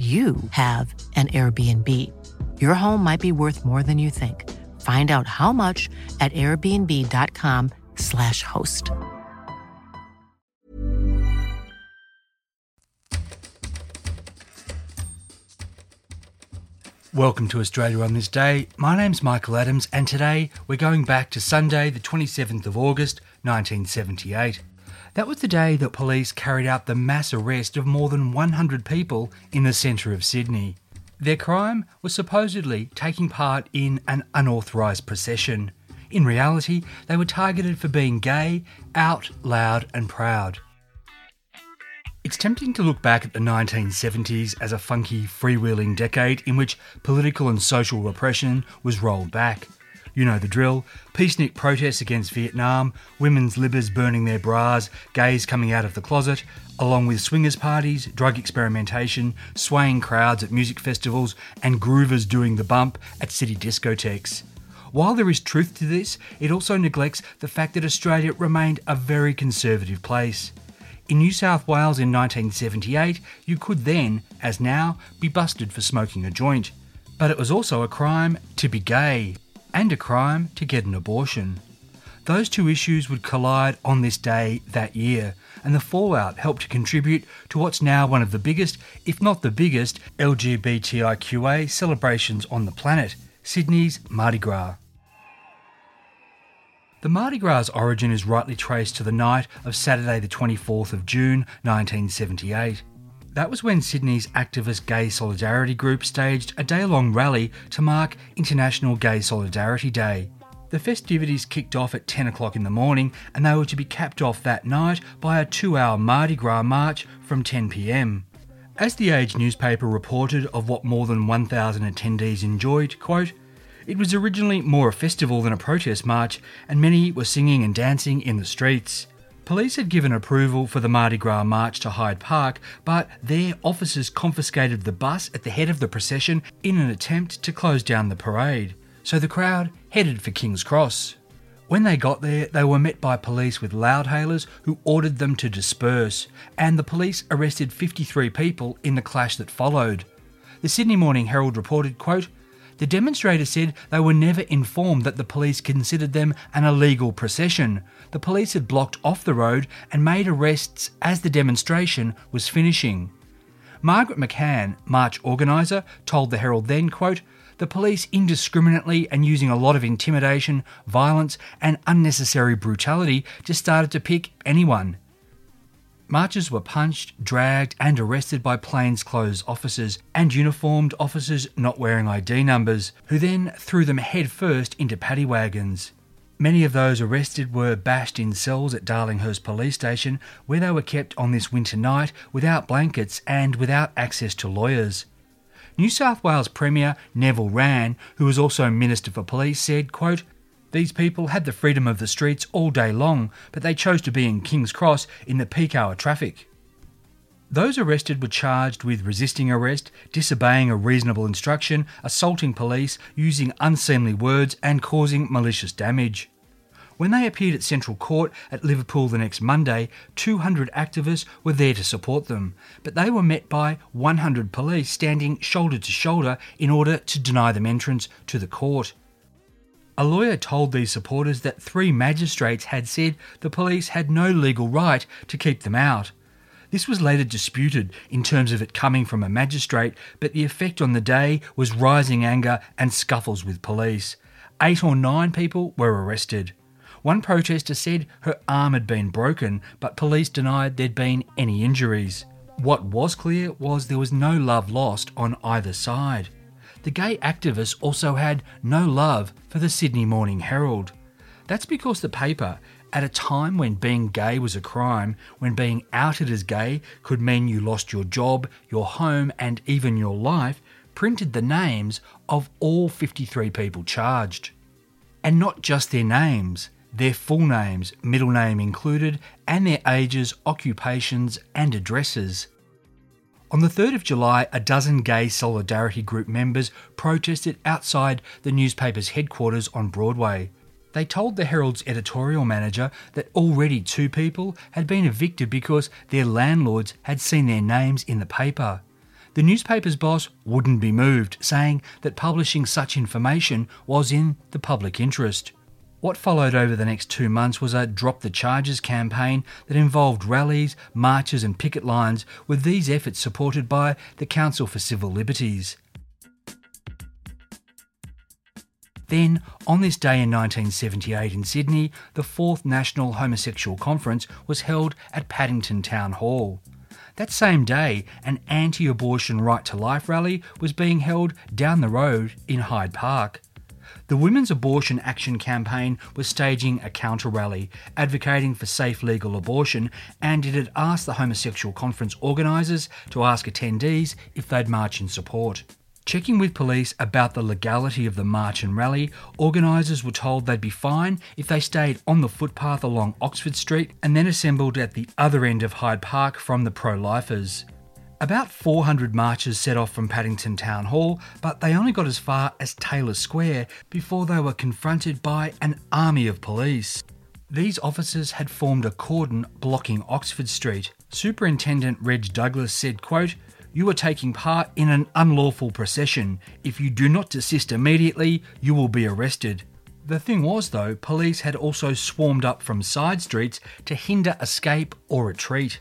you have an Airbnb. Your home might be worth more than you think. Find out how much at airbnb.com/slash host. Welcome to Australia on this day. My name's Michael Adams, and today we're going back to Sunday, the 27th of August, 1978. That was the day that police carried out the mass arrest of more than 100 people in the centre of Sydney. Their crime was supposedly taking part in an unauthorised procession. In reality, they were targeted for being gay, out, loud, and proud. It's tempting to look back at the 1970s as a funky, freewheeling decade in which political and social repression was rolled back. You know the drill peacenik protests against Vietnam, women's libbers burning their bras, gays coming out of the closet, along with swingers parties, drug experimentation, swaying crowds at music festivals, and groovers doing the bump at city discotheques. While there is truth to this, it also neglects the fact that Australia remained a very conservative place. In New South Wales in 1978, you could then, as now, be busted for smoking a joint. But it was also a crime to be gay, and a crime to get an abortion. Those two issues would collide on this day that year, and the fallout helped to contribute to what's now one of the biggest, if not the biggest, LGBTIQA celebrations on the planet Sydney's Mardi Gras. The Mardi Gras origin is rightly traced to the night of Saturday, the 24th of June 1978. That was when Sydney's activist gay solidarity group staged a day long rally to mark International Gay Solidarity Day. The festivities kicked off at 10 o'clock in the morning and they were to be capped off that night by a two hour Mardi Gras march from 10 pm. As the Age newspaper reported of what more than 1,000 attendees enjoyed, quote, it was originally more a festival than a protest march, and many were singing and dancing in the streets. Police had given approval for the Mardi Gras march to Hyde Park, but their officers confiscated the bus at the head of the procession in an attempt to close down the parade. So the crowd headed for King's Cross. When they got there, they were met by police with loudhailers who ordered them to disperse, and the police arrested 53 people in the clash that followed. The Sydney Morning Herald reported, quote, the demonstrators said they were never informed that the police considered them an illegal procession. The police had blocked off the road and made arrests as the demonstration was finishing. Margaret McCann, march organiser, told the Herald then, quote, the police indiscriminately and using a lot of intimidation, violence, and unnecessary brutality just started to pick anyone. Marchers were punched, dragged, and arrested by plainclothes officers and uniformed officers not wearing ID numbers, who then threw them headfirst into paddy wagons. Many of those arrested were bashed in cells at Darlinghurst Police Station, where they were kept on this winter night without blankets and without access to lawyers. New South Wales Premier Neville Wran, who was also Minister for Police, said, quote, these people had the freedom of the streets all day long, but they chose to be in King's Cross in the peak hour traffic. Those arrested were charged with resisting arrest, disobeying a reasonable instruction, assaulting police, using unseemly words, and causing malicious damage. When they appeared at Central Court at Liverpool the next Monday, 200 activists were there to support them, but they were met by 100 police standing shoulder to shoulder in order to deny them entrance to the court. A lawyer told these supporters that three magistrates had said the police had no legal right to keep them out. This was later disputed in terms of it coming from a magistrate, but the effect on the day was rising anger and scuffles with police. Eight or nine people were arrested. One protester said her arm had been broken, but police denied there'd been any injuries. What was clear was there was no love lost on either side the gay activists also had no love for the Sydney Morning Herald. That's because the paper, at a time when being gay was a crime, when being outed as gay could mean you lost your job, your home, and even your life, printed the names of all 53 people charged. And not just their names, their full names, middle name included, and their ages, occupations, and addresses. On the 3rd of July, a dozen gay solidarity group members protested outside the newspaper's headquarters on Broadway. They told the Herald's editorial manager that already two people had been evicted because their landlords had seen their names in the paper. The newspaper's boss wouldn't be moved, saying that publishing such information was in the public interest. What followed over the next two months was a Drop the Charges campaign that involved rallies, marches, and picket lines, with these efforts supported by the Council for Civil Liberties. Then, on this day in 1978 in Sydney, the fourth National Homosexual Conference was held at Paddington Town Hall. That same day, an anti abortion right to life rally was being held down the road in Hyde Park. The Women's Abortion Action Campaign was staging a counter rally advocating for safe legal abortion, and it had asked the Homosexual Conference organisers to ask attendees if they'd march in support. Checking with police about the legality of the march and rally, organisers were told they'd be fine if they stayed on the footpath along Oxford Street and then assembled at the other end of Hyde Park from the pro lifers. About 400 marchers set off from Paddington Town Hall, but they only got as far as Taylor Square before they were confronted by an army of police. These officers had formed a cordon blocking Oxford Street. Superintendent Reg Douglas said, quote, you are taking part in an unlawful procession. If you do not desist immediately, you will be arrested. The thing was, though, police had also swarmed up from side streets to hinder escape or retreat.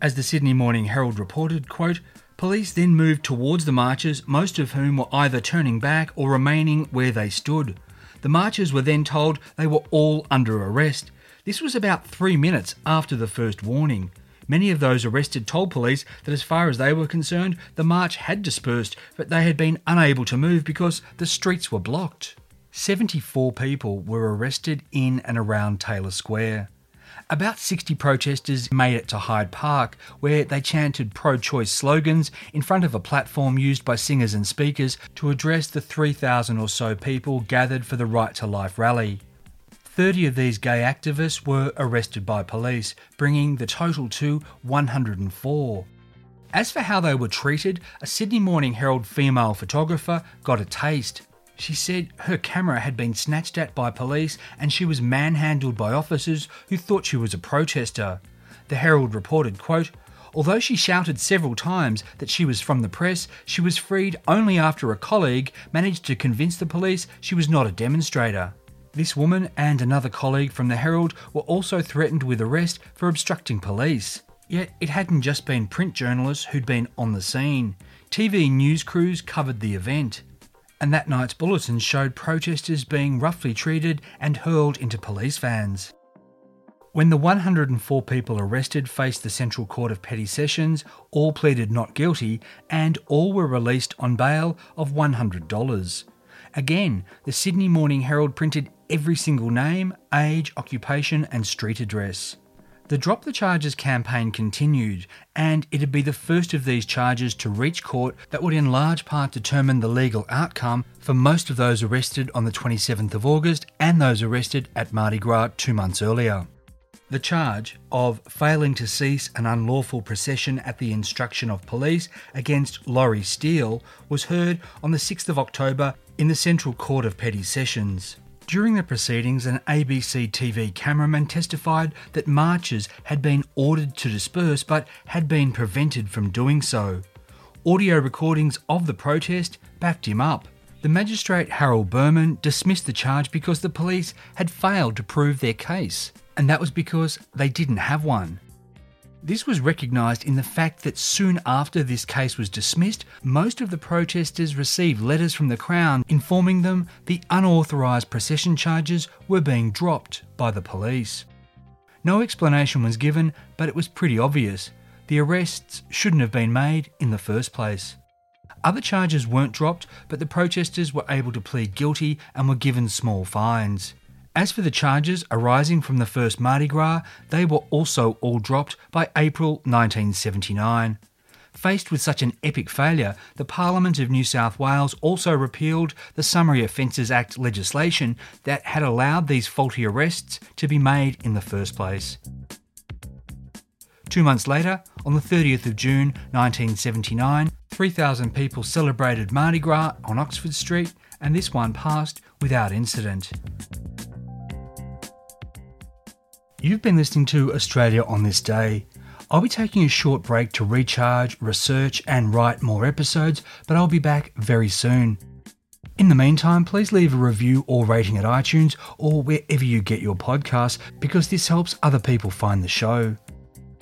As the Sydney Morning Herald reported, quote, police then moved towards the marchers, most of whom were either turning back or remaining where they stood. The marchers were then told they were all under arrest. This was about three minutes after the first warning. Many of those arrested told police that, as far as they were concerned, the march had dispersed, but they had been unable to move because the streets were blocked. 74 people were arrested in and around Taylor Square. About 60 protesters made it to Hyde Park, where they chanted pro choice slogans in front of a platform used by singers and speakers to address the 3,000 or so people gathered for the Right to Life rally. 30 of these gay activists were arrested by police, bringing the total to 104. As for how they were treated, a Sydney Morning Herald female photographer got a taste. She said her camera had been snatched at by police and she was manhandled by officers who thought she was a protester. The Herald reported, quote, Although she shouted several times that she was from the press, she was freed only after a colleague managed to convince the police she was not a demonstrator. This woman and another colleague from the Herald were also threatened with arrest for obstructing police. Yet it hadn't just been print journalists who'd been on the scene. TV news crews covered the event. And that night's bulletins showed protesters being roughly treated and hurled into police vans. When the 104 people arrested faced the Central Court of Petty Sessions, all pleaded not guilty and all were released on bail of $100. Again, the Sydney Morning Herald printed every single name, age, occupation, and street address. The Drop the Charges campaign continued, and it'd be the first of these charges to reach court that would in large part determine the legal outcome for most of those arrested on the 27th of August and those arrested at Mardi Gras two months earlier. The charge of failing to cease an unlawful procession at the instruction of police against Laurie Steele was heard on the 6th of October in the Central Court of Petty Sessions. During the proceedings, an ABC TV cameraman testified that marchers had been ordered to disperse but had been prevented from doing so. Audio recordings of the protest backed him up. The magistrate Harold Berman dismissed the charge because the police had failed to prove their case, and that was because they didn't have one. This was recognised in the fact that soon after this case was dismissed, most of the protesters received letters from the Crown informing them the unauthorised procession charges were being dropped by the police. No explanation was given, but it was pretty obvious. The arrests shouldn't have been made in the first place. Other charges weren't dropped, but the protesters were able to plead guilty and were given small fines. As for the charges arising from the first Mardi Gras, they were also all dropped by April 1979. Faced with such an epic failure, the Parliament of New South Wales also repealed the Summary Offences Act legislation that had allowed these faulty arrests to be made in the first place. Two months later, on the 30th of June 1979, 3,000 people celebrated Mardi Gras on Oxford Street, and this one passed without incident. You've been listening to Australia on this day. I'll be taking a short break to recharge, research, and write more episodes, but I'll be back very soon. In the meantime, please leave a review or rating at iTunes or wherever you get your podcasts because this helps other people find the show.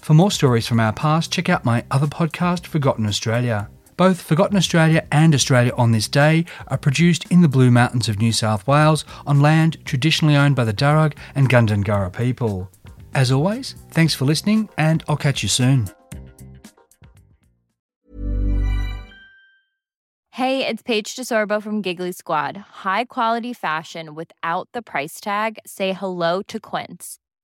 For more stories from our past, check out my other podcast, Forgotten Australia. Both Forgotten Australia and Australia on This Day are produced in the Blue Mountains of New South Wales on land traditionally owned by the Darug and Gundungurra people. As always, thanks for listening, and I'll catch you soon. Hey, it's Paige DeSorbo from Giggly Squad. High quality fashion without the price tag? Say hello to Quince.